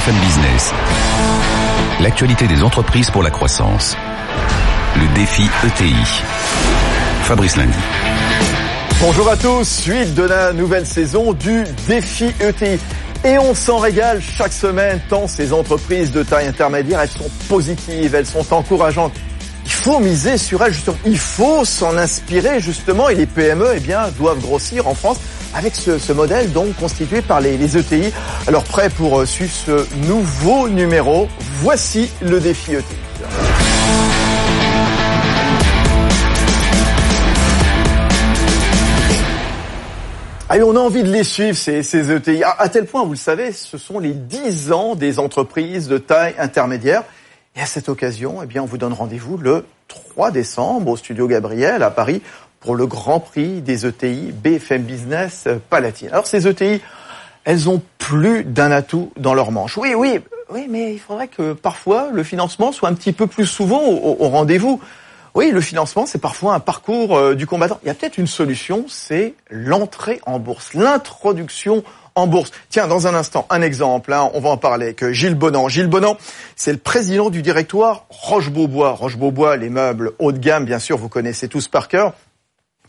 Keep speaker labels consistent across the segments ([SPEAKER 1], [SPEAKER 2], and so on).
[SPEAKER 1] BFM Business. L'actualité des entreprises pour la croissance. Le défi ETI. Fabrice Lundi.
[SPEAKER 2] Bonjour à tous, suite de la nouvelle saison du défi ETI. Et on s'en régale chaque semaine tant ces entreprises de taille intermédiaire, elles sont positives, elles sont encourageantes. Il faut miser sur elles justement, il faut s'en inspirer justement et les PME eh bien, doivent grossir en France avec ce, modèle donc constitué par les, les ETI. Alors prêt pour euh, suivre ce nouveau numéro, voici le défi ETI. Allez, on a envie de les suivre, ces, ETI. À, tel point, vous le savez, ce sont les 10 ans des entreprises de taille intermédiaire. Et à cette occasion, eh bien, on vous donne rendez-vous le 3 décembre au studio Gabriel à Paris pour le Grand Prix des ETI BFM Business Palatine. Alors, ces ETI, elles ont plus d'un atout dans leur manche. Oui, oui, oui, mais il faudrait que parfois le financement soit un petit peu plus souvent au rendez-vous. Oui, le financement, c'est parfois un parcours euh, du combattant. Il y a peut-être une solution, c'est l'entrée en bourse, l'introduction en bourse. Tiens, dans un instant, un exemple, hein, on va en parler avec Gilles Bonan. Gilles Bonan, c'est le président du directoire Roche-Beaubois. Roche-Beaubois, les meubles haut de gamme, bien sûr, vous connaissez tous par cœur,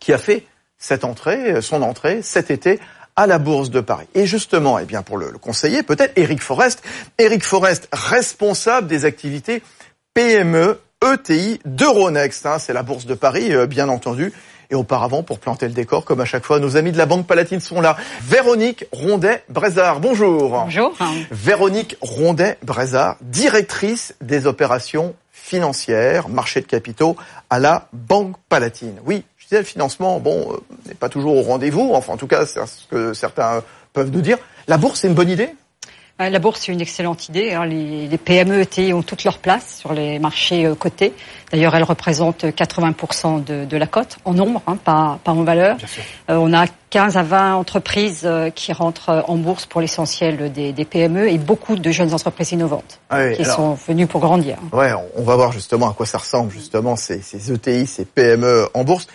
[SPEAKER 2] qui a fait cette entrée, euh, son entrée cet été à la Bourse de Paris. Et justement, eh bien, pour le, le conseiller, peut-être Éric Forest. Éric Forest, responsable des activités PME ETI d'Euronext. Hein, c'est la bourse de Paris, euh, bien entendu. Et auparavant, pour planter le décor, comme à chaque fois, nos amis de la Banque Palatine sont là. Véronique Rondet-Brézard, bonjour.
[SPEAKER 3] Bonjour.
[SPEAKER 2] Véronique Rondet-Brézard, directrice des opérations financières, marché de capitaux à la Banque Palatine. Oui, disais, le financement, bon, euh, n'est pas toujours au rendez-vous. Enfin, en tout cas, c'est ce que certains peuvent nous dire. La bourse, c'est une bonne idée?
[SPEAKER 3] Euh, la bourse, c'est une excellente idée. Hein. Les, PME ETI ont toute leur place sur les marchés euh, cotés. D'ailleurs, elles représentent 80% de, la cote en nombre, hein, pas, en valeur. Euh, on a 15 à 20 entreprises qui rentrent en bourse pour l'essentiel des, PME et beaucoup de jeunes entreprises innovantes ah qui sont venues pour grandir.
[SPEAKER 2] Ouais, on va voir justement à quoi ça ressemble justement ces, ces ETI, ces PME en bourse.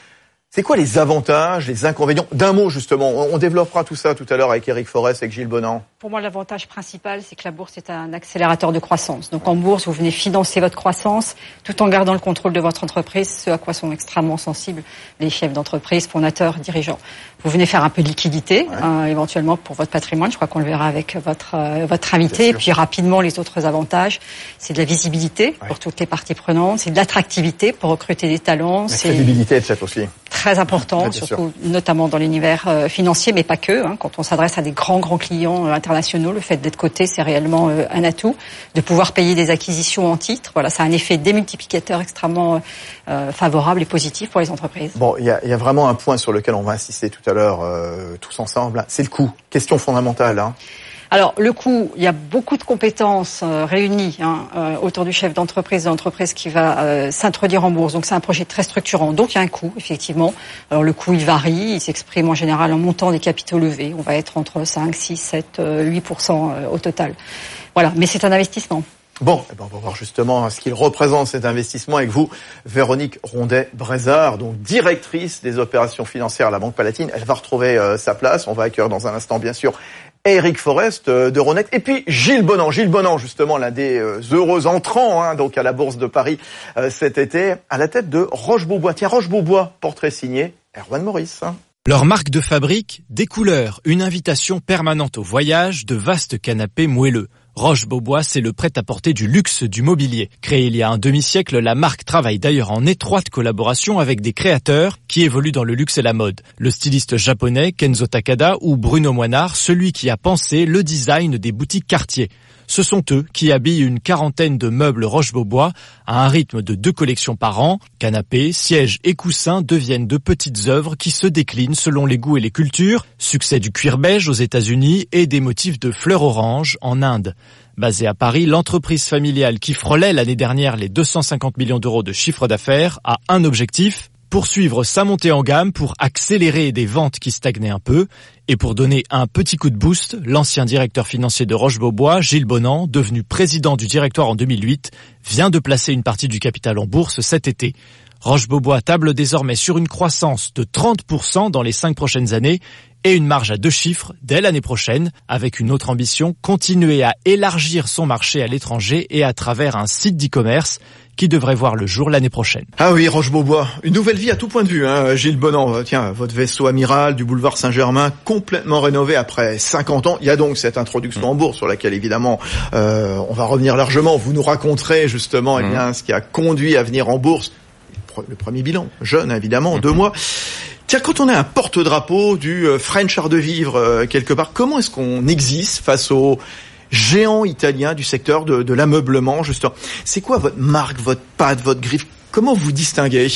[SPEAKER 2] C'est quoi les avantages, les inconvénients D'un mot, justement, on développera tout ça tout à l'heure avec Eric Forest, avec Gilles Bonan.
[SPEAKER 3] Pour moi, l'avantage principal, c'est que la bourse est un accélérateur de croissance. Donc en bourse, vous venez financer votre croissance tout en gardant le contrôle de votre entreprise, ce à quoi sont extrêmement sensibles les chefs d'entreprise, fondateurs, dirigeants. Vous venez faire un peu de liquidité, hein, éventuellement pour votre patrimoine. Je crois qu'on le verra avec votre euh, votre invité. Et puis rapidement, les autres avantages, c'est de la visibilité pour toutes les parties prenantes, c'est de l'attractivité pour recruter des talents.
[SPEAKER 2] La crédibilité, etc. aussi
[SPEAKER 3] très important, surtout notamment dans l'univers euh, financier, mais pas que. Hein. quand on s'adresse à des grands grands clients euh, internationaux, le fait d'être coté, c'est réellement euh, un atout. De pouvoir payer des acquisitions en titres, voilà, ça a un effet démultiplicateur extrêmement favorable et positif pour les entreprises.
[SPEAKER 2] Bon, il y a, y a, vraiment un point sur lequel on va insister tout à l'heure tous ensemble. C'est le coût. Question fondamentale. Hein.
[SPEAKER 3] Alors le coût, il y a beaucoup de compétences euh, réunies hein, euh, autour du chef d'entreprise, d'entreprise qui va euh, s'introduire en bourse. Donc c'est un projet très structurant. Donc il y a un coût, effectivement. Alors le coût, il varie. Il s'exprime en général en montant des capitaux levés. On va être entre 5, 6, 7, 8% au total. Voilà, mais c'est un investissement.
[SPEAKER 2] Bon, eh ben on va voir justement ce qu'il représente cet investissement avec vous, Véronique Rondet-Brézard, donc directrice des opérations financières à la Banque Palatine. Elle va retrouver sa place. On va accueillir dans un instant, bien sûr, Eric Forest euh, de Ronet, et puis Gilles Bonan. Gilles Bonan, justement, l'un des euh, heureux entrants hein, donc à la Bourse de Paris euh, cet été, à la tête de Roche-Beaubois. Tiens, Roche-Beaubois, portrait signé Erwan Maurice. Hein.
[SPEAKER 4] Leur marque de fabrique, des couleurs, une invitation permanente au voyage, de vastes canapés moelleux. Roche-Beaubois, c'est le prêt-à-porter du luxe du mobilier. Créé il y a un demi-siècle, la marque travaille d'ailleurs en étroite collaboration avec des créateurs qui évoluent dans le luxe et la mode. Le styliste japonais Kenzo Takada ou Bruno Moinard, celui qui a pensé le design des boutiques quartiers. Ce sont eux qui habillent une quarantaine de meubles Roche-Beaubois à un rythme de deux collections par an. Canapés, sièges et coussins deviennent de petites œuvres qui se déclinent selon les goûts et les cultures. Succès du cuir beige aux États-Unis et des motifs de fleurs orange en Inde. Basée à Paris, l'entreprise familiale qui frôlait l'année dernière les 250 millions d'euros de chiffre d'affaires a un objectif, poursuivre sa montée en gamme pour accélérer des ventes qui stagnaient un peu et pour donner un petit coup de boost, l'ancien directeur financier de Roche-Beaubois, Gilles Bonan, devenu président du directoire en 2008, vient de placer une partie du capital en bourse cet été. Roche-Beaubois table désormais sur une croissance de 30% dans les cinq prochaines années et une marge à deux chiffres dès l'année prochaine, avec une autre ambition, continuer à élargir son marché à l'étranger et à travers un site d'e-commerce qui devrait voir le jour l'année prochaine.
[SPEAKER 2] Ah oui, Roche-Beaubois, une nouvelle vie à tout point de vue, hein, Gilles Bonan. Tiens, votre vaisseau amiral du boulevard Saint-Germain, complètement rénové après 50 ans. Il y a donc cette introduction en bourse sur laquelle, évidemment, euh, on va revenir largement. Vous nous raconterez justement eh mmh. bien, ce qui a conduit à venir en bourse. Le premier bilan, jeune évidemment, deux mmh. mois. Tiens, quand on est un porte-drapeau du euh, French art de vivre euh, quelque part, comment est-ce qu'on existe face aux géants italiens du secteur de, de l'ameublement, justement? C'est quoi votre marque, votre patte, votre griffe? Comment vous distinguez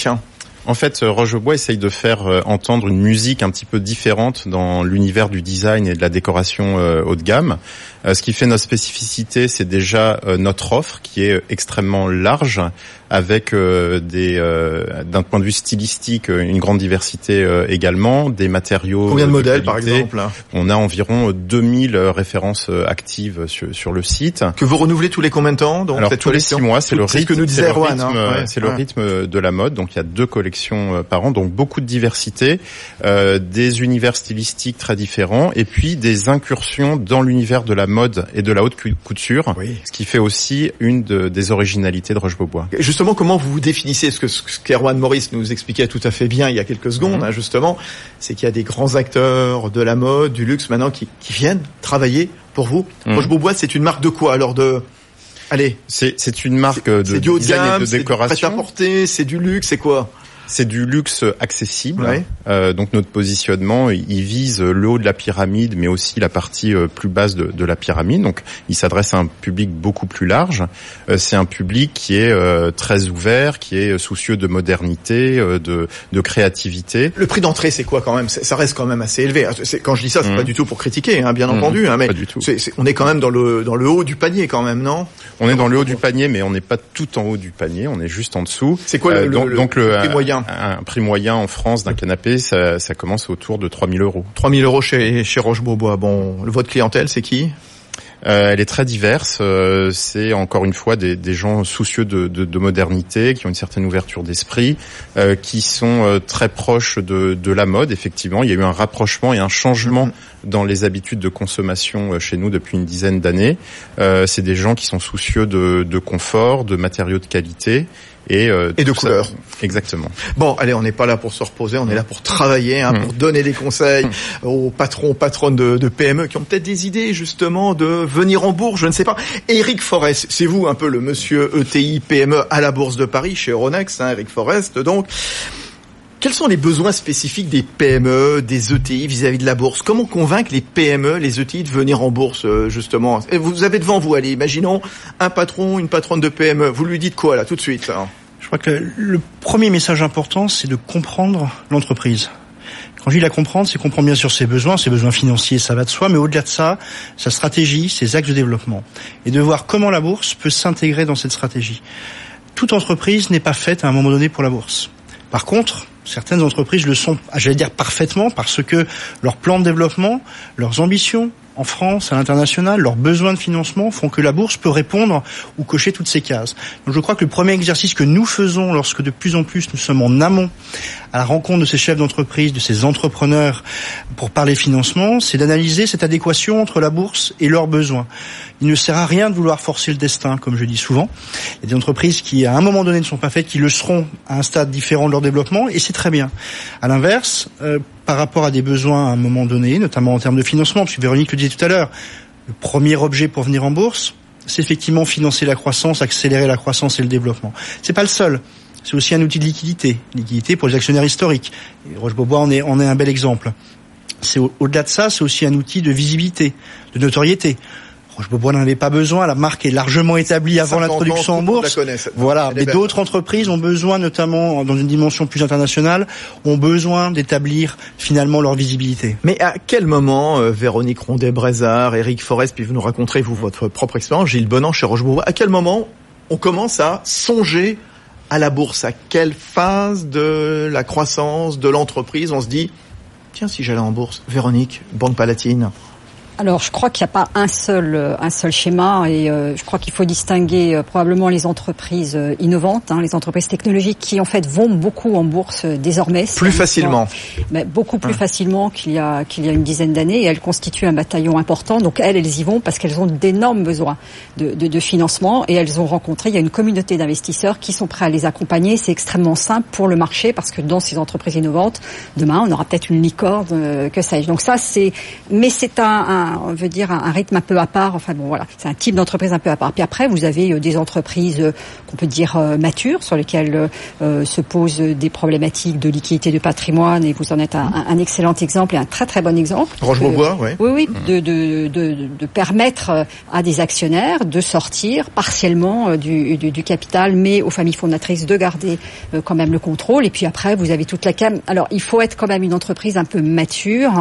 [SPEAKER 5] en fait, euh, Roche-Bois essaye de faire entendre une musique un petit peu différente dans l'univers du design et de la décoration haut de gamme. Ce qui fait notre spécificité, c'est déjà notre offre qui est extrêmement large, avec euh, des, euh, d'un point de vue stylistique, euh, une grande diversité également, des matériaux.
[SPEAKER 2] Combien de, modèles par exemple
[SPEAKER 5] On a environ 2000 références actives sur, sur, le site.
[SPEAKER 2] Que vous renouvelez tous les combien de temps
[SPEAKER 5] donc, Alors tous les six mois, c'est le rythme.
[SPEAKER 2] que nous disait Erwan.
[SPEAKER 5] Hein. C'est le rythme de la mode. Donc il y a deux collections par an, donc beaucoup de diversité, euh, des univers stylistiques très différents, et puis des incursions dans l'univers de la mode et de la haute couture, oui. ce qui fait aussi une de, des originalités de Roche-Beaubois
[SPEAKER 2] justement, comment vous vous définissez Ce que ce qu'Erwan Maurice nous expliquait tout à fait bien il y a quelques secondes, mhm. hein, justement, c'est qu'il y a des grands acteurs de la mode, du luxe maintenant qui, qui viennent travailler pour vous. Mmh. Roche Beaubois, c'est une marque de quoi alors de Allez,
[SPEAKER 5] c'est une marque de design et de décoration.
[SPEAKER 2] C'est du prêt-à-porter, c'est du luxe, c'est quoi?
[SPEAKER 5] C'est du luxe accessible. Euh, donc notre positionnement, il vise le haut de la pyramide, mais aussi la partie euh, plus basse de, de la pyramide. Donc il s'adresse à un public beaucoup plus large. Euh, c'est un public qui est euh, très ouvert, qui est soucieux de modernité, de, de, créativité.
[SPEAKER 2] Le prix d'entrée, c'est quoi quand même? Ça reste quand même assez élevé. Quand je dis ça, c'est pas mmh. du tout pour critiquer, hein, bien mmh. entendu. Hein, mais
[SPEAKER 5] pas du tout.
[SPEAKER 2] on est quand même dans le dans le haut du panier quand même, non?
[SPEAKER 5] On est dans le haut du panier, mais on n'est pas tout en haut du panier. On est juste en dessous.
[SPEAKER 2] C'est quoi le, donc, donc le prix moyen
[SPEAKER 5] un, prix moyen en France d'un canapé, ça, ça, commence autour de 3000 euros.
[SPEAKER 2] 3000 euros chez, chez Roche-Beaubois. Bon, votre clientèle, c'est qui?
[SPEAKER 5] Euh, elle est très diverse. Euh, c'est encore une fois des, des gens soucieux de, de, de, modernité, qui ont une certaine ouverture d'esprit, euh, qui sont euh, très proches de, de, la mode. Effectivement, il y a eu un rapprochement et un changement mm-hmm. dans les habitudes de consommation euh, chez nous depuis une dizaine d'années. c'est des gens qui sont soucieux de, de confort, de matériaux de qualité
[SPEAKER 2] et, euh, et de couleurs.
[SPEAKER 5] Exactement.
[SPEAKER 2] Bon, allez, on n'est pas là pour se reposer, on est là pour travailler, hein, pour mm. donner des conseils mm. aux patrons, patronnes de, de PME qui ont peut-être des idées justement de venir en bourse, je ne sais pas. Eric Forest, c'est vous un peu le monsieur ETI PME à la Bourse de Paris chez Euronext, hein, Eric Forest donc. Quels sont les besoins spécifiques des PME, des ETI vis-à-vis de la bourse? Comment convaincre les PME, les ETI de venir en bourse euh, justement? Vous avez devant vous, allez, imaginons un patron, une patronne de PME. Vous lui dites quoi là tout de suite
[SPEAKER 6] Je crois que le premier message important, c'est de comprendre l'entreprise. Quand je dis la comprendre, c'est comprendre bien sûr ses besoins, ses besoins financiers, ça va de soi, mais au-delà de ça, sa stratégie, ses axes de développement, et de voir comment la bourse peut s'intégrer dans cette stratégie. Toute entreprise n'est pas faite à un moment donné pour la bourse. Par contre, certaines entreprises le sont, j'allais dire parfaitement, parce que leur plan de développement, leurs ambitions en France, à l'international, leurs besoins de financement font que la bourse peut répondre ou cocher toutes ces cases. Donc je crois que le premier exercice que nous faisons lorsque de plus en plus nous sommes en amont à la rencontre de ces chefs d'entreprise, de ces entrepreneurs pour parler financement, c'est d'analyser cette adéquation entre la bourse et leurs besoins. Il ne sert à rien de vouloir forcer le destin, comme je dis souvent. Il y a des entreprises qui, à un moment donné, ne sont pas faites, qui le seront à un stade différent de leur développement, et c'est très bien. À l'inverse, euh, par rapport à des besoins à un moment donné, notamment en termes de financement, puisque Véronique le disait tout à l'heure, le premier objet pour venir en bourse, c'est effectivement financer la croissance, accélérer la croissance et le développement. C'est pas le seul. C'est aussi un outil de liquidité, liquidité pour les actionnaires historiques. Roche-Beaubois en est, en est un bel exemple. C'est au-delà de ça, c'est aussi un outil de visibilité, de notoriété. Roche-Beaubois n'en avait pas besoin, la marque est largement établie avant l'introduction en bourse. voilà, mais d'autres entreprises ont besoin, notamment dans une dimension plus internationale, ont besoin d'établir finalement leur visibilité.
[SPEAKER 2] Mais à quel moment, euh, Véronique Rondet-Brézard, Eric Forest, puis vous nous raconterez vous votre propre expérience, Gilles Bonan chez Roche-Beaubois, à quel moment on commence à songer à la bourse? À quelle phase de la croissance de l'entreprise on se dit, tiens, si j'allais en bourse, Véronique, Banque Palatine
[SPEAKER 3] Alors, je crois qu'il n'y a pas un seul euh, un seul schéma et euh, je crois qu'il faut distinguer euh, probablement les entreprises innovantes, hein, les entreprises technologiques qui en fait vont beaucoup en bourse désormais.
[SPEAKER 2] Plus facilement.
[SPEAKER 3] Mais beaucoup plus facilement qu'il y a qu'il y a une dizaine d'années et elles constituent un bataillon important. Donc elles, elles y vont parce qu'elles ont d'énormes besoins de, de, de, financement et elles ont rencontré. Il y a une communauté d'investisseurs qui sont prêts à les accompagner. C'est extrêmement simple pour le marché parce que dans ces entreprises innovantes, demain, on aura peut-être une licorne, que sais-je. Donc ça, c'est mais c'est un, un on veut dire, un, rythme un peu à part. Enfin bon, voilà, c'est un type d'entreprise un peu à part. Puis après, vous avez euh, des entreprises euh, qu'on peut dire euh, matures, sur lesquelles se posent des problématiques de liquidité de patrimoine, et vous en êtes un, excellent exemple et un très très bon exemple.
[SPEAKER 2] Roche-Beaubois,
[SPEAKER 3] oui. Oui, oui, de, de, de, de, permettre à des actionnaires de sortir partiellement du, du, du, capital, mais aux familles fondatrices de garder quand même le contrôle. Et puis après, vous avez toute la cam. Alors, il faut être quand même une entreprise un peu mature,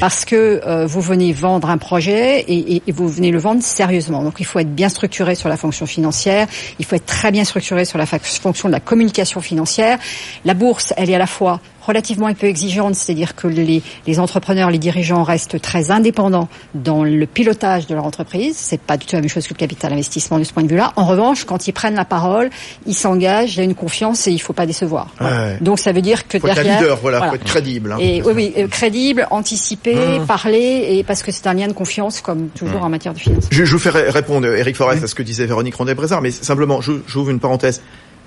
[SPEAKER 3] parce que vous venez vendre un projet et, vous venez le vendre sérieusement. Donc il faut être bien structuré sur la fonction financière, il faut être très bien structuré sur la fonction de la communication financière. La bourse, elle est à la fois relativement un peu exigeante, c'est-à-dire que les, les, entrepreneurs, les dirigeants restent très indépendants dans le pilotage de leur entreprise. C'est pas du tout la même chose que le capital investissement de ce point de vue-là. En revanche, quand ils prennent la parole, ils s'engagent, il y a une confiance et il faut pas décevoir. Donc ça veut dire que
[SPEAKER 2] faut
[SPEAKER 3] derrière,
[SPEAKER 2] être leader, voilà, faut être crédible. Hein.
[SPEAKER 3] Et oui, oui, euh, crédible, anticiper, mmh. parler, et parce que c'est un lien de confiance comme toujours mmh. en matière de finance.
[SPEAKER 2] Je, je vous fais répondre, Eric Forest, à ce que disait Véronique Rondé-Brézard, mais simplement, j'ouvre une parenthèse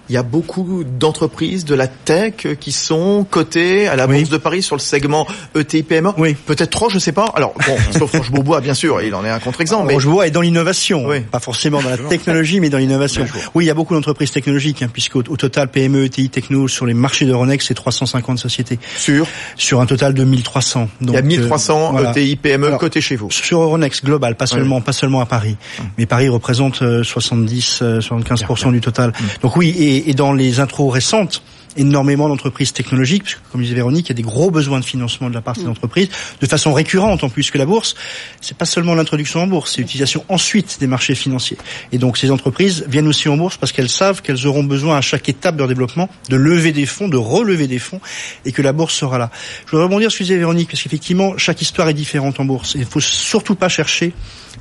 [SPEAKER 2] il y a beaucoup d'entreprises de la tech qui sont cotées à la Bourse de Paris sur le segment ETI-PME.
[SPEAKER 6] Oui.
[SPEAKER 2] Peut-être trop, je sais pas. Alors, bon, sauf Roche Beaubois, bien sûr, il en est un contre-exemple.
[SPEAKER 6] Mais... Roche est dans l'innovation, oui. pas forcément dans la technologie, mais dans l'innovation. Oui, il y a beaucoup d'entreprises technologiques, hein, puisqu'au au total, PME, ETI, Techno, sur les marchés d'Euronext, c'est 350 sociétés.
[SPEAKER 2] Sur
[SPEAKER 6] Sur un total de 1300.
[SPEAKER 2] Donc, il y a 1300 ETI, PME cotés chez vous.
[SPEAKER 6] Sur Euronext global, pas seulement, pas seulement à Paris. Hum. Mais Paris représente 70, euh, 75% euh, du total. Hum. Donc oui, et et, dans les intros récentes, énormément d'entreprises technologiques, puisque comme disait Véronique, il y a des gros besoins de financement de la part des mm. entreprises, de façon récurrente en plus que la bourse. C'est pas seulement l'introduction en bourse, c'est l'utilisation ensuite des marchés financiers. Et donc ces entreprises viennent aussi en bourse parce qu'elles savent qu'elles auront besoin à chaque étape de leur développement de lever des fonds, de relever des fonds, et que la bourse sera là. Je voudrais rebondir sur ce que disait Véronique, parce qu'effectivement, chaque histoire est différente en bourse. Il faut surtout pas chercher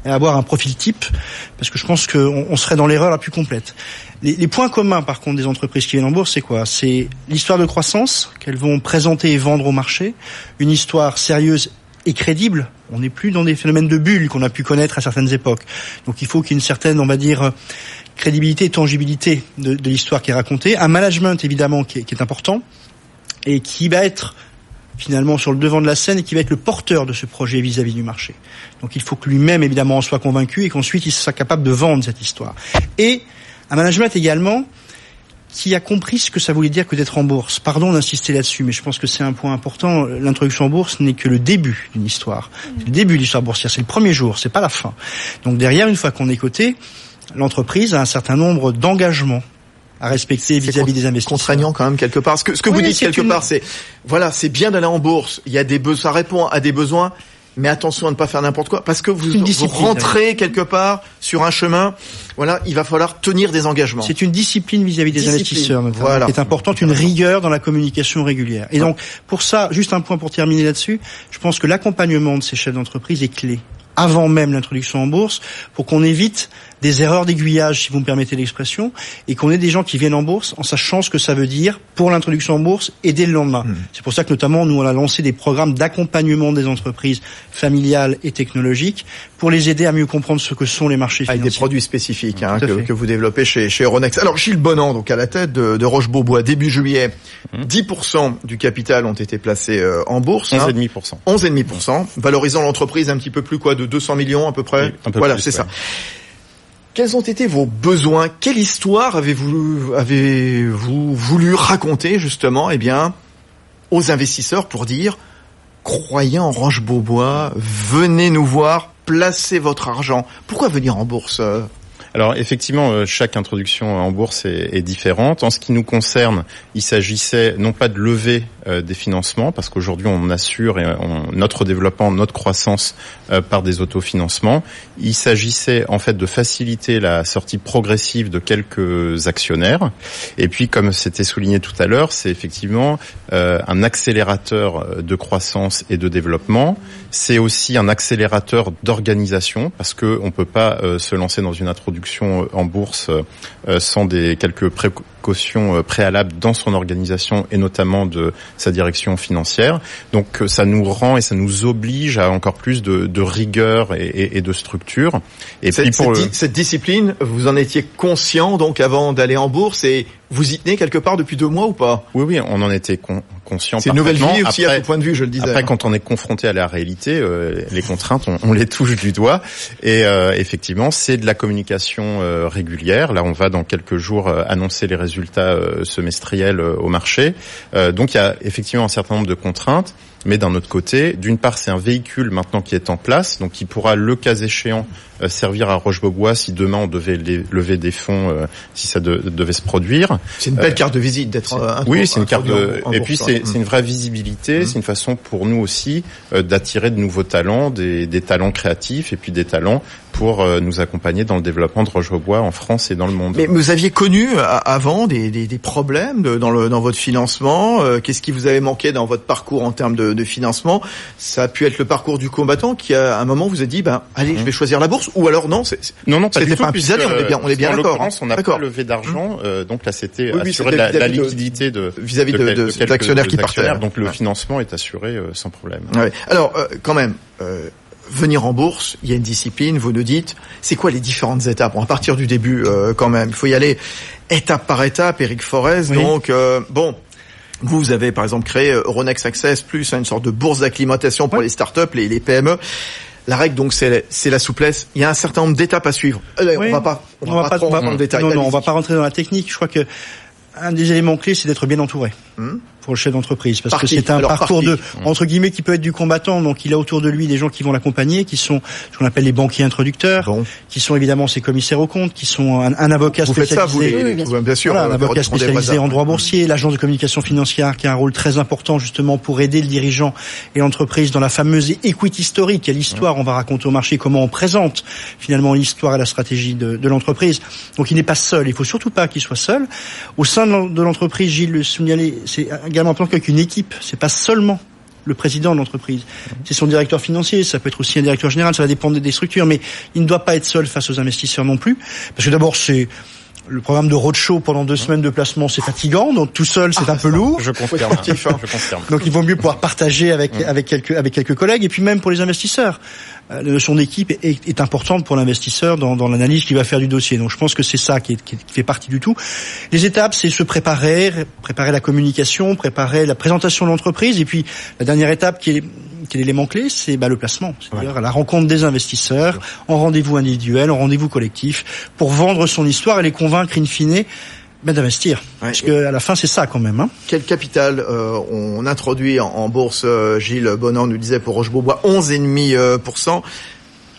[SPEAKER 6] à avoir un profil type, parce que je pense qu'on on serait dans l'erreur la plus complète. Les, les, points communs, par contre, des entreprises qui viennent en bourse, c'est quoi? C'est l'histoire de croissance qu'elles vont présenter et vendre au marché, une histoire sérieuse et crédible. On n'est plus dans des phénomènes de bulles qu'on a pu connaître à certaines époques. Donc il faut qu'il y ait une certaine, on va dire, crédibilité et tangibilité de, de l'histoire qui est racontée. Un management, évidemment, qui est, qui est important et qui va être finalement sur le devant de la scène et qui va être le porteur de ce projet vis-à-vis du marché. Donc il faut que lui-même évidemment en soit convaincu et qu'ensuite il soit capable de vendre cette histoire. Et un management également qui a compris ce que ça voulait dire que d'être en bourse. Pardon d'insister là-dessus, mais je pense que c'est un point important. L'introduction en bourse n'est que le début d'une histoire. le début de l'histoire boursière, c'est le premier jour, c'est pas la fin. Donc derrière, une fois qu'on est coté, l'entreprise a un certain nombre d'engagements à respecter vis-à-vis des investisseurs.
[SPEAKER 2] Contraignant quand même quelque part. Ce que, ce que vous dites quelque part, c'est voilà, c'est bien d'aller en bourse. Il y a des besoins, ça répond à des besoins, mais attention à ne pas faire n'importe quoi parce que vous, vous rentrez quelque part sur un chemin. Voilà, il va falloir tenir des engagements.
[SPEAKER 6] C'est une discipline vis-à-vis des investisseurs. Voilà. C'est importante, une rigueur dans la communication régulière. Et donc, pour ça, juste un point pour terminer là-dessus, je pense que l'accompagnement de ces chefs d'entreprise est clé avant même l'introduction en bourse pour qu'on évite des erreurs d'aiguillage, si vous me permettez l'expression, et qu'on ait des gens qui viennent en bourse en sachant ce que ça veut dire pour l'introduction en bourse et dès le lendemain. Hmm. C'est pour ça que notamment nous on a lancé des programmes d'accompagnement des entreprises familiales et technologiques pour les aider à mieux comprendre ce que sont les marchés financiers.
[SPEAKER 2] Avec des produits spécifiques hein, que, vous développez chez, chez Euronext. Alors Gilles Bonan, donc à la tête de, de Roche-Beaubois, début juillet, 10% hmm. du capital ont été placés euh, en bourse.
[SPEAKER 5] 11,5%.
[SPEAKER 2] Hein, 11,5%, valorisant l'entreprise un petit peu plus quoi de 200 millions à peu près? voilà, c'est ça. Quels ont été vos besoins? Quelle histoire avez-vous avez-vous voulu raconter justement? Eh bien aux investisseurs pour dire croyez en Roche-Beaubois, venez nous voir, placez votre argent. Pourquoi venir en bourse
[SPEAKER 5] Alors effectivement, chaque introduction en bourse est, différente. En ce qui nous concerne, il s'agissait non pas de lever des financements, parce qu'aujourd'hui on assure notre développement, notre croissance par des autofinancements. Il s'agissait en fait de faciliter la sortie progressive de quelques actionnaires. Et puis, comme c'était souligné tout à l'heure, c'est effectivement euh, un accélérateur de croissance et de développement. C'est aussi un accélérateur d'organisation parce que on peut pas euh, se lancer dans une introduction en bourse euh, sans des quelques précautions préalables dans son organisation et notamment de sa direction financière. Donc, ça nous rend et ça nous oblige à encore plus de, de rigueur et, et, et, de structure.
[SPEAKER 2] Et cette, puis pour cette, cette discipline, vous en étiez conscient donc avant d'aller en bourse et vous y tenez quelque part depuis deux mois ou pas?
[SPEAKER 5] Oui, oui, on en était con conscient.
[SPEAKER 2] C'est une nouvelle vie aussi après, à tout point de vue, je le disais.
[SPEAKER 5] Après, quand on est confronté à la réalité, euh, les contraintes, on, on, les touche du doigt. Et euh, effectivement, c'est de la communication euh, régulière. Là, on va dans quelques jours euh, annoncer les résultats euh, semestriels au marché. donc, il y a effectivement un certain nombre de contraintes. Mais d'un autre côté, d'une part, c'est un véhicule maintenant qui est en place, donc qui pourra, le cas échéant, euh, servir à Roche-Beaubois si demain on devait lever des fonds, euh, si ça de, devait se produire.
[SPEAKER 2] C'est une belle euh, carte de visite d'être.
[SPEAKER 5] Oui, c'est une carte de. et puis c'est mmh. une vraie visibilité. Mmh. C'est une façon pour nous aussi d'attirer de nouveaux talents, des, des, talents créatifs et puis des talents pour nous accompagner dans le développement de Roche-Beaubois en France et dans le monde.
[SPEAKER 2] Mais vous aviez connu avant des, des, des problèmes de, dans, le, dans votre financement. Qu'est-ce qui vous avait manqué dans votre parcours en termes de, de financement? Ça a pu être le parcours du combattant qui à un moment vous a dit ben allez, mmh. je vais choisir la bourse ou alors non, c'est
[SPEAKER 5] non non pas du tout.
[SPEAKER 2] Pas un on est bien, on est bien d'accord.
[SPEAKER 5] En on n'a pas levé d'argent, euh, donc là c'était oui, assurer la, la, liquidité de
[SPEAKER 2] vis-à-vis de, de, qui partaient.
[SPEAKER 5] Donc le financement est assuré euh, sans problème.
[SPEAKER 2] Ouais. Alors euh, quand même. Euh, venir en bourse, il y a une discipline, vous nous dites, c'est quoi les différentes étapes? On va partir du début euh, quand même, il faut y aller étape par étape, Eric Forest, oui. donc euh, bon, vous avez par exemple créé Euronext Access Plus, hein, une sorte de bourse d'acclimatation pour ouais. les startups, les, les PME. La règle, donc, c'est la souplesse. Il y a un certain nombre d'étapes à suivre.
[SPEAKER 6] Euh, oui. On va pas, on, on va, va pas, trop rentrer dans le détail. Non, non, on va pas rentrer dans la technique. Je crois que un des éléments clés, c'est d'être bien entouré. Hum pour le chef d'entreprise parce que c'est un Alors, parcours de entre guillemets qui peut être du combattant. Donc il a autour de lui des gens qui vont l'accompagner qui sont ce qu'on appelle les banquiers introducteurs bon. qui sont évidemment ses commissaires aux comptes qui sont un, un avocat
[SPEAKER 2] vous
[SPEAKER 6] spécialisé
[SPEAKER 2] ça, vous les... oui, bien sûr, bien sûr.
[SPEAKER 6] Voilà, un avocat spécialisé en droit boursier l'agence de communication financière qui a un rôle très important justement pour aider le dirigeant et l'entreprise dans la fameuse equity story quelle histoire on va raconter au marché comment on présente finalement l'histoire et la stratégie de, de l'entreprise. Donc il n'est pas seul. Il faut surtout pas qu'il soit seul. Au sein de l'entreprise Gilles le signalait c'est également important qu'une équipe. C'est pas seulement le président de l'entreprise. C'est son directeur financier, ça peut être aussi un directeur général, ça va dépendre des structures, mais il ne doit pas être seul face aux investisseurs non plus, parce que d'abord c'est le programme de roadshow pendant deux semaines de placement, c'est fatigant, donc tout seul, c'est ah, un peu lourd.
[SPEAKER 5] Je confirme. Hein. je confirme.
[SPEAKER 6] Donc il vaut mieux pouvoir partager avec mmh. avec quelques avec quelques collègues et puis même pour les investisseurs. Euh, son équipe est, est, importante pour l'investisseur dans, dans l'analyse qu'il va faire du dossier. Donc je pense que c'est ça qui, est, qui, fait partie du tout. Les étapes, c'est se préparer, préparer la communication, préparer la présentation de l'entreprise, et puis la dernière étape qui est, qui est l'élément clé, c'est bah, le placement, c'est-à-dire ouais. la rencontre des investisseurs, en rendez-vous individuel, en rendez-vous collectif, pour vendre son histoire et les convaincre in fine ben d'investir. Ouais. Parce que à la fin, c'est ça quand même. Hein.
[SPEAKER 2] Quel capital euh, on introduit en, en bourse euh, Gilles Bonan nous disait pour Roche-Beaubois 11,5%.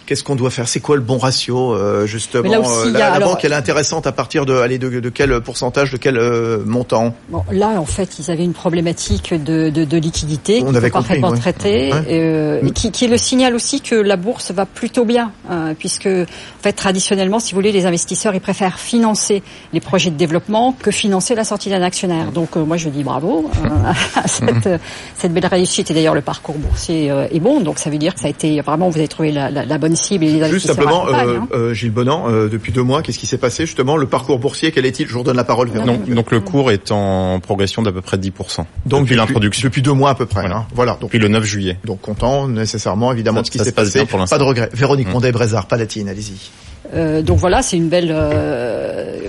[SPEAKER 2] Euh, Qu'est-ce qu'on doit faire? C'est quoi le bon ratio euh, justement
[SPEAKER 3] aussi,
[SPEAKER 2] La,
[SPEAKER 3] la
[SPEAKER 2] alors... banque elle est intéressante à partir de allez, de, de quel pourcentage, de quel euh, montant?
[SPEAKER 3] Bon, Là en fait ils avaient une problématique de, de, de liquidité
[SPEAKER 2] On avait
[SPEAKER 3] parfaitement
[SPEAKER 2] oui.
[SPEAKER 3] traitée, ouais. euh, mmh. qui, qui, est le signal aussi que la bourse va plutôt bien, hein, puisque en fait traditionnellement si vous voulez les investisseurs ils préfèrent financer les projets de développement que financer la sortie d'un actionnaire. Donc euh, moi je dis bravo à cette, mmh. cette belle réussite et d'ailleurs le parcours boursier euh, est bon, donc ça veut dire que ça a été vraiment vous avez trouvé la, la, la bonne cible. Et
[SPEAKER 2] Juste simplement, euh, hein. euh, Gilles Bonan, euh, depuis deux mois, qu'est-ce qui s'est passé justement Le parcours boursier, quel est-il? Je vous redonne la parole.
[SPEAKER 5] Vers donc, donc le cours est en progression d'à peu près 10%.
[SPEAKER 2] Donc depuis l'introduction. Depuis deux mois à peu près. Voilà. Hein. voilà donc,
[SPEAKER 5] depuis le 9 juillet.
[SPEAKER 2] Donc content nécessairement évidemment ça, de ce qui s'est passé. Pas de regret. Véronique mmh. Mondé-Brézard, Palatine, allez-y.
[SPEAKER 3] Euh, donc voilà, c'est une belle. Euh,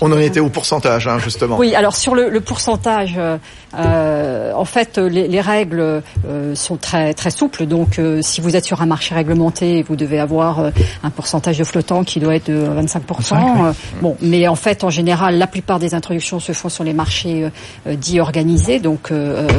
[SPEAKER 2] On en était au pourcentage, hein, justement.
[SPEAKER 3] Oui, alors sur le, le pourcentage, euh, en fait, les, les règles euh, sont très très souples. Donc, euh, si vous êtes sur un marché réglementé, vous devez avoir un pourcentage de flottant qui doit être de 25 Bon, mais en fait, en général, la plupart des introductions se font sur les marchés dits organisés, donc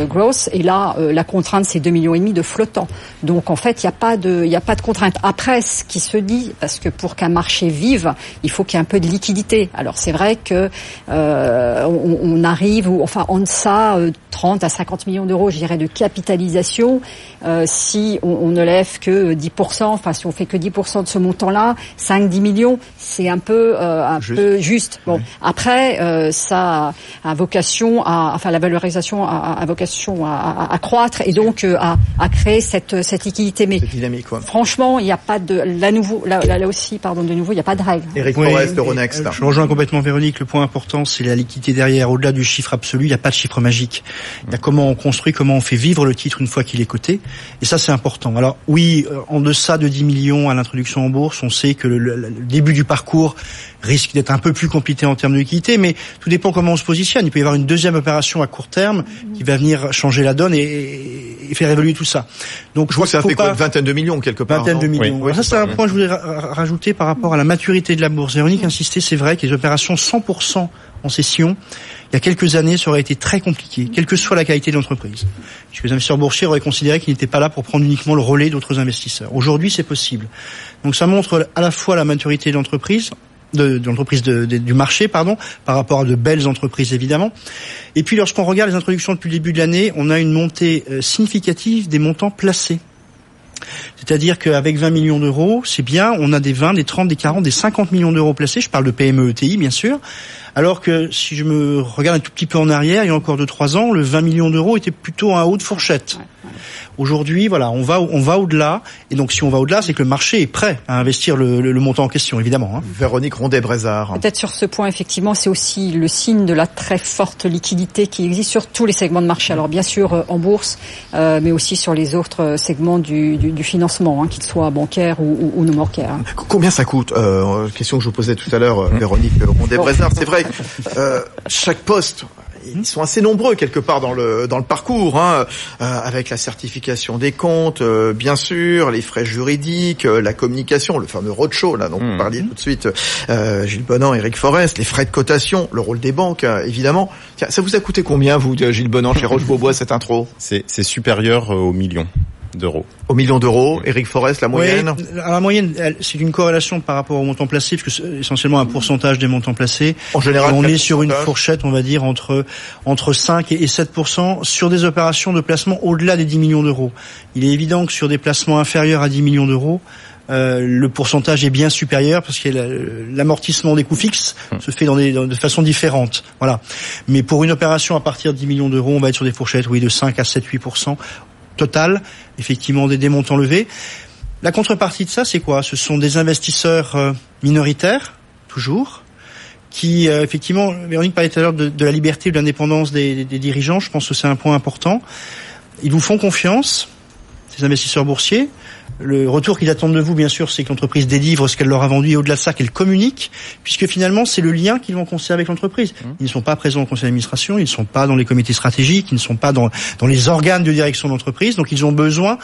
[SPEAKER 3] gross. Et là, la contrainte, c'est 2 millions et demi de flottants. Donc, en fait, il n'y a pas de il a pas de contrainte. Après, ce qui se dit, parce que pour qu'un marché vive, il faut qu'il y ait un peu de liquidité. Alors c'est vrai que euh, on, on, arrive, ou enfin en deçà, 30 à 50 millions d'euros, je dirais, de capitalisation. Euh, si on, on, ne lève que 10%, enfin si on fait que 10% de ce montant-là, 5-10 millions, c'est un peu euh, un juste. peu juste. Bon, après euh, ça a vocation à, enfin la valorisation a, a vocation à, à, croître et donc euh, à, à, créer cette cette liquidité.
[SPEAKER 2] Mais dynamique,
[SPEAKER 3] franchement, il n'y a pas de là nouveau là, là, aussi, pardon, de nouveau, il n'y a pas de règle.
[SPEAKER 2] Eric oui, Forest, Euronext.
[SPEAKER 6] Je rejoins complètement Véronique. Le point important, c'est la liquidité derrière. Au-delà du chiffre absolu, il n'y a pas de chiffre magique. Il y a comment on construit, comment on fait vivre le titre une fois qu'il est coté. Et ça, c'est important. Alors oui, en deçà de 10 millions à l'introduction en bourse, on sait que le, le, le début du parcours risque d'être un peu plus compliqué en termes de liquidité, mais tout dépend comment on se positionne. Il peut y avoir une deuxième opération à court terme qui va venir changer la donne et, et faire évoluer tout ça.
[SPEAKER 2] Donc je, que ça fait quoi, une vingtaine de millions quelque part.
[SPEAKER 6] Vingtaine de millions. Oui. ça, c'est un point que je voudrais rajouter par rapport à la maturité de la bourse. Véronique insistait, c'est vrai que les opérations 100% en session, il y a quelques années, ça aurait été très compliqué, quelle que soit la qualité de l'entreprise. Puisque les investisseurs boursiers auraient considéré qu'ils n'étaient pas là pour prendre uniquement le relais d'autres investisseurs. Aujourd'hui, c'est possible. Donc ça montre à la fois la maturité de l'entreprise, de, l'entreprise du marché, pardon, par rapport à de belles entreprises évidemment. Et puis lorsqu'on regarde les introductions depuis le début de l'année, on a une montée euh, significative des montants placés. C'est-à-dire qu'avec 20 millions d'euros, c'est bien, on a des 20, des 30, des 40, des 50 millions d'euros placés. Je parle de PME ETI, bien sûr. Alors que si je me regarde un tout petit peu en arrière, il y a encore 2-3 ans, le 20 millions d'euros était plutôt un haut de fourchette. Aujourd'hui, voilà, on va on va au-delà, et donc si on va au-delà, c'est que le marché est prêt à investir le, le, le montant en question, évidemment. Hein.
[SPEAKER 2] Véronique Rondet-Brézard.
[SPEAKER 3] Peut-être sur ce point, effectivement, c'est aussi le signe de la très forte liquidité qui existe sur tous les segments de marché. Alors bien sûr euh, en bourse, euh, mais aussi sur les autres segments du, du, du financement, hein, qu'ils soient bancaires ou, ou, ou non bancaires. Hein.
[SPEAKER 2] Combien ça coûte? Euh, Question que je vous posais tout à l'heure, mmh. Véronique Rondet-Brézard. C'est vrai, euh, chaque poste ils sont assez nombreux quelque part dans le dans le parcours, hein, euh, avec la certification des comptes, euh, bien sûr, les frais juridiques, euh, la communication, le fameux roadshow là dont mmh. vous parliez tout de suite, euh, Gilles Bonan, Eric Forest, les frais de cotation, le rôle des banques, évidemment. Tiens, ça vous a coûté combien vous, Gilles Bonan, chez Roche Beaubois cette intro?
[SPEAKER 5] C'est supérieur au million d'euros.
[SPEAKER 2] Au million d'euros, Eric Forest, la moyenne
[SPEAKER 6] oui, La moyenne, c'est une corrélation par rapport au montant placé, puisque c'est essentiellement un pourcentage des montants placés.
[SPEAKER 2] En général,
[SPEAKER 6] on est sur une fourchette, on va dire, entre entre 5 et 7 sur des opérations de placement au-delà des 10 millions d'euros. Il est évident que sur des placements inférieurs à 10 millions d'euros, euh, le pourcentage est bien supérieur parce que l'amortissement des coûts fixes se fait dans des, dans, de façon différente. Voilà. Mais pour une opération à partir de 10 millions d'euros, on va être sur des fourchettes, oui, de 5 à 7, 8 total, effectivement des, des montants levés. La contrepartie de ça, c'est quoi? Ce sont des investisseurs euh, minoritaires, toujours, qui, euh, effectivement, Véronique parlait tout à l'heure de, la liberté ou de l'indépendance des, dirigeants, je pense que c'est un point important. Ils vous font confiance, ces investisseurs boursiers, le retour qu'ils attendent de vous, bien sûr, c'est que l'entreprise délivre ce qu'elle leur a vendu et au-delà de ça, qu'elle communique, puisque finalement, c'est le lien qu'ils vont conserver avec l'entreprise. Mmh. Ils ne sont pas présents au conseil d'administration, ils ne sont pas dans les comités stratégiques, ils ne sont pas dans, dans les organes de direction de l'entreprise, donc ils ont besoin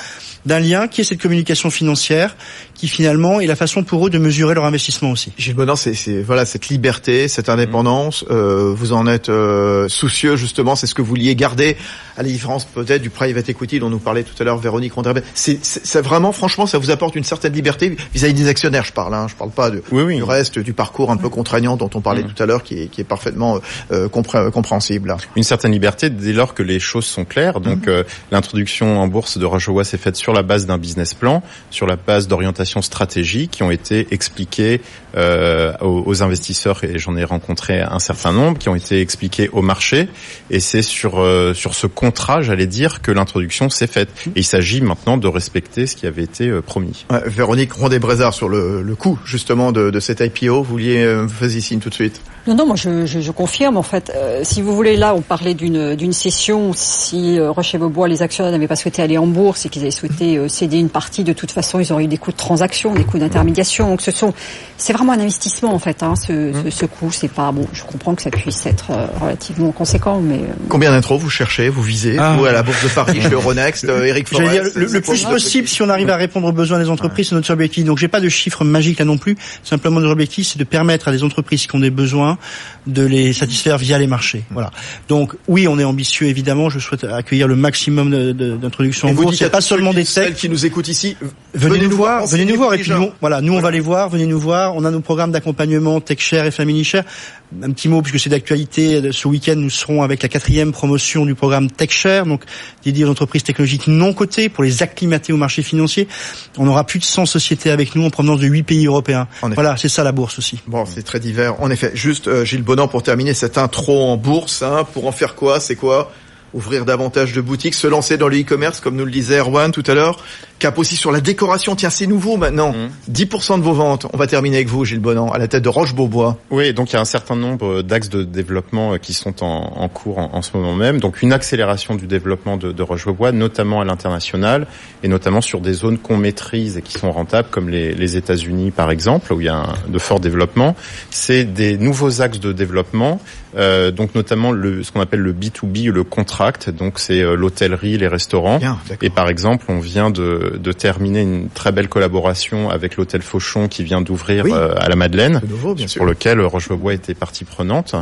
[SPEAKER 6] d'un lien qui est cette communication financière, qui finalement est la façon pour eux de mesurer leur investissement aussi.
[SPEAKER 2] Gilles Bonan, c'est voilà cette liberté, cette indépendance. Mmh. Euh, vous en êtes euh, soucieux justement, c'est ce que vous vouliez garder à la différence peut-être du private equity dont nous parlait tout à l'heure Véronique Rondrebet. C'est vraiment franchement ça vous apporte une certaine liberté vis-à-vis -vis des actionnaires. Je parle, hein, je parle pas de,
[SPEAKER 5] oui, oui.
[SPEAKER 2] du reste du parcours un peu contraignant dont on parlait mmh. tout à l'heure, qui est, qui est parfaitement euh, compré compréhensible.
[SPEAKER 5] Une certaine liberté dès lors que les choses sont claires. Donc mmh. l'introduction en bourse de Rochevoie s'est faite sur la base d'un business plan, sur la base d'orientation stratégique qui ont été expliquées euh, aux, aux, investisseurs et j'en ai rencontré un certain nombre qui ont été expliqués au marché et c'est sur euh, sur ce contrat, j'allais dire, que l'introduction s'est faite. Et il s'agit maintenant de respecter ce qui avait été euh, promis.
[SPEAKER 2] Ouais, Véronique Rondet-Brézard sur le, le coût justement de, de cette IPO, vous vouliez euh, faisiez signe tout de suite?
[SPEAKER 3] Non, non, moi je, je, je confirme en fait. Euh, si vous voulez, là, on parlait d'une d'une session. Si euh, Rocher Beaubois, les actionnaires n'avaient pas souhaité aller en bourse et qu'ils avaient souhaité euh, céder une partie, de toute façon, ils auraient eu des coûts de transaction, des coûts d'intermédiation. Donc ce sont, c'est vraiment un investissement en fait. Hein, ce, mmh. ce, ce coût, c'est pas bon. Je comprends que ça puisse être euh, relativement conséquent, mais euh,
[SPEAKER 2] combien d'intros vous cherchez, vous visez, ah. vous à la bourse de Paris, chez Euronext, Eric Forest,
[SPEAKER 6] dire, le, le plus possible, si on arrive à répondre aux besoins des entreprises, c'est notre objectif. Donc j'ai pas de chiffre magique là non plus. Simplement notre objectif, c'est de permettre à des entreprises qui ont des besoins de les satisfaire via les marchés. Voilà. Donc oui, on est ambitieux évidemment. Je souhaite accueillir le maximum d'introductions en bourse.
[SPEAKER 2] Il n'y a pas seulement des textes. qui nous écoutent ici,
[SPEAKER 6] venez, venez nous voir, venez nous voir. Et puis nous, voilà, nous on va les voir. Venez nous voir. On a nos programmes d'accompagnement TechShare et Family Share. Un petit mot puisque c'est d'actualité. Ce week-end, nous serons avec la quatrième promotion du programme TechShare, donc dédié aux entreprises technologiques non cotées pour les acclimater au marché financier. On aura plus de 100 sociétés avec nous en provenance de 8 pays européens. Voilà, c'est ça la bourse aussi.
[SPEAKER 2] Bon, c'est très divers. En effet, juste euh, Gilles Bonan pour terminer cette intro en bourse. Hein, pour en faire quoi C'est quoi? Ouvrir davantage de boutiques, se lancer dans le e-commerce, comme nous le disait Erwan tout à l'heure. Cap aussi sur la décoration. Tiens, c'est nouveau maintenant. 10% de vos ventes. On va terminer avec vous, Gilles Bonan, à la tête de Roche-Beaubois.
[SPEAKER 5] Oui, donc il y a un certain nombre d'axes de développement euh, qui sont en, en cours en, en ce moment même. Donc une accélération du développement de, de Roche-Beaubois, notamment à l'international, et notamment sur des zones qu'on maîtrise et qui sont rentables, comme les, les États-Unis par exemple, où il y a un, de forts développements. C'est des nouveaux axes de développement, euh, donc notamment le, ce qu'on appelle le B2B, le contract. Donc c'est euh, l'hôtellerie, les restaurants.
[SPEAKER 2] Bien.
[SPEAKER 5] Et par exemple, on vient de, de terminer une très belle collaboration avec l'hôtel Fauchon qui vient d'ouvrir
[SPEAKER 2] Oui.
[SPEAKER 5] euh, à la Madeleine
[SPEAKER 2] nouveau, bien sûr.
[SPEAKER 5] pour lequel Roche-Beaubois était partie prenante.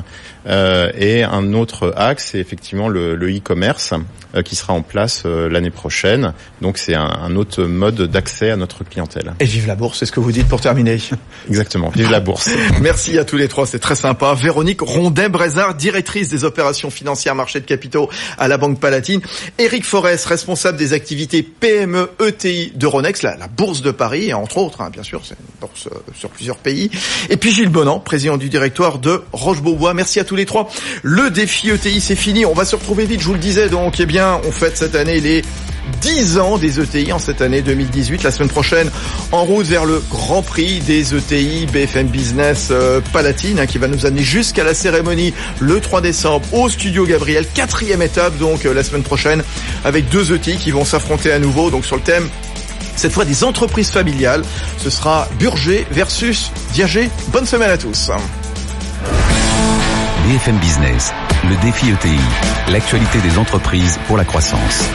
[SPEAKER 5] Euh, et un autre axe, c'est effectivement le e-commerce euh, qui sera en place euh, l'année prochaine. Donc c'est un, un autre mode d'accès à notre clientèle.
[SPEAKER 2] Et vive la bourse, c'est ce que vous dites pour terminer.
[SPEAKER 5] Exactement. Vive la bourse.
[SPEAKER 2] Merci à tous les trois, c'est très sympa. Véronique Rondet-Brézard, directrice des opérations financières marché de capitaux à la Banque Palatine. Éric Forest, responsable des activités PME ETI d'Euronext, la, la bourse de Paris, entre autres, hein, bien sûr, c'est une bourse euh, sur plusieurs pays. Et puis Gilles Bonan, président du directoire de Roche-Beaubois. Merci à tous les trois. Le défi ETI, c'est fini. On va se retrouver vite, je vous le disais. Donc, eh bien, on fête cette année les 10 ans des ETI en cette année 2018. La semaine prochaine, en route vers le Grand Prix des ETI BFM Business euh, Palatine, hein, qui va nous amener jusqu'à la cérémonie le 3 décembre au Studio Gabriel. Quatrième étape, donc, euh, la semaine prochaine, avec deux ETI qui vont s'affronter à nouveau, donc sur le thème cette fois des entreprises familiales. Ce sera Burger versus Diagé. Bonne semaine à tous.
[SPEAKER 1] BFM Business, le défi ETI, l'actualité des entreprises pour la croissance.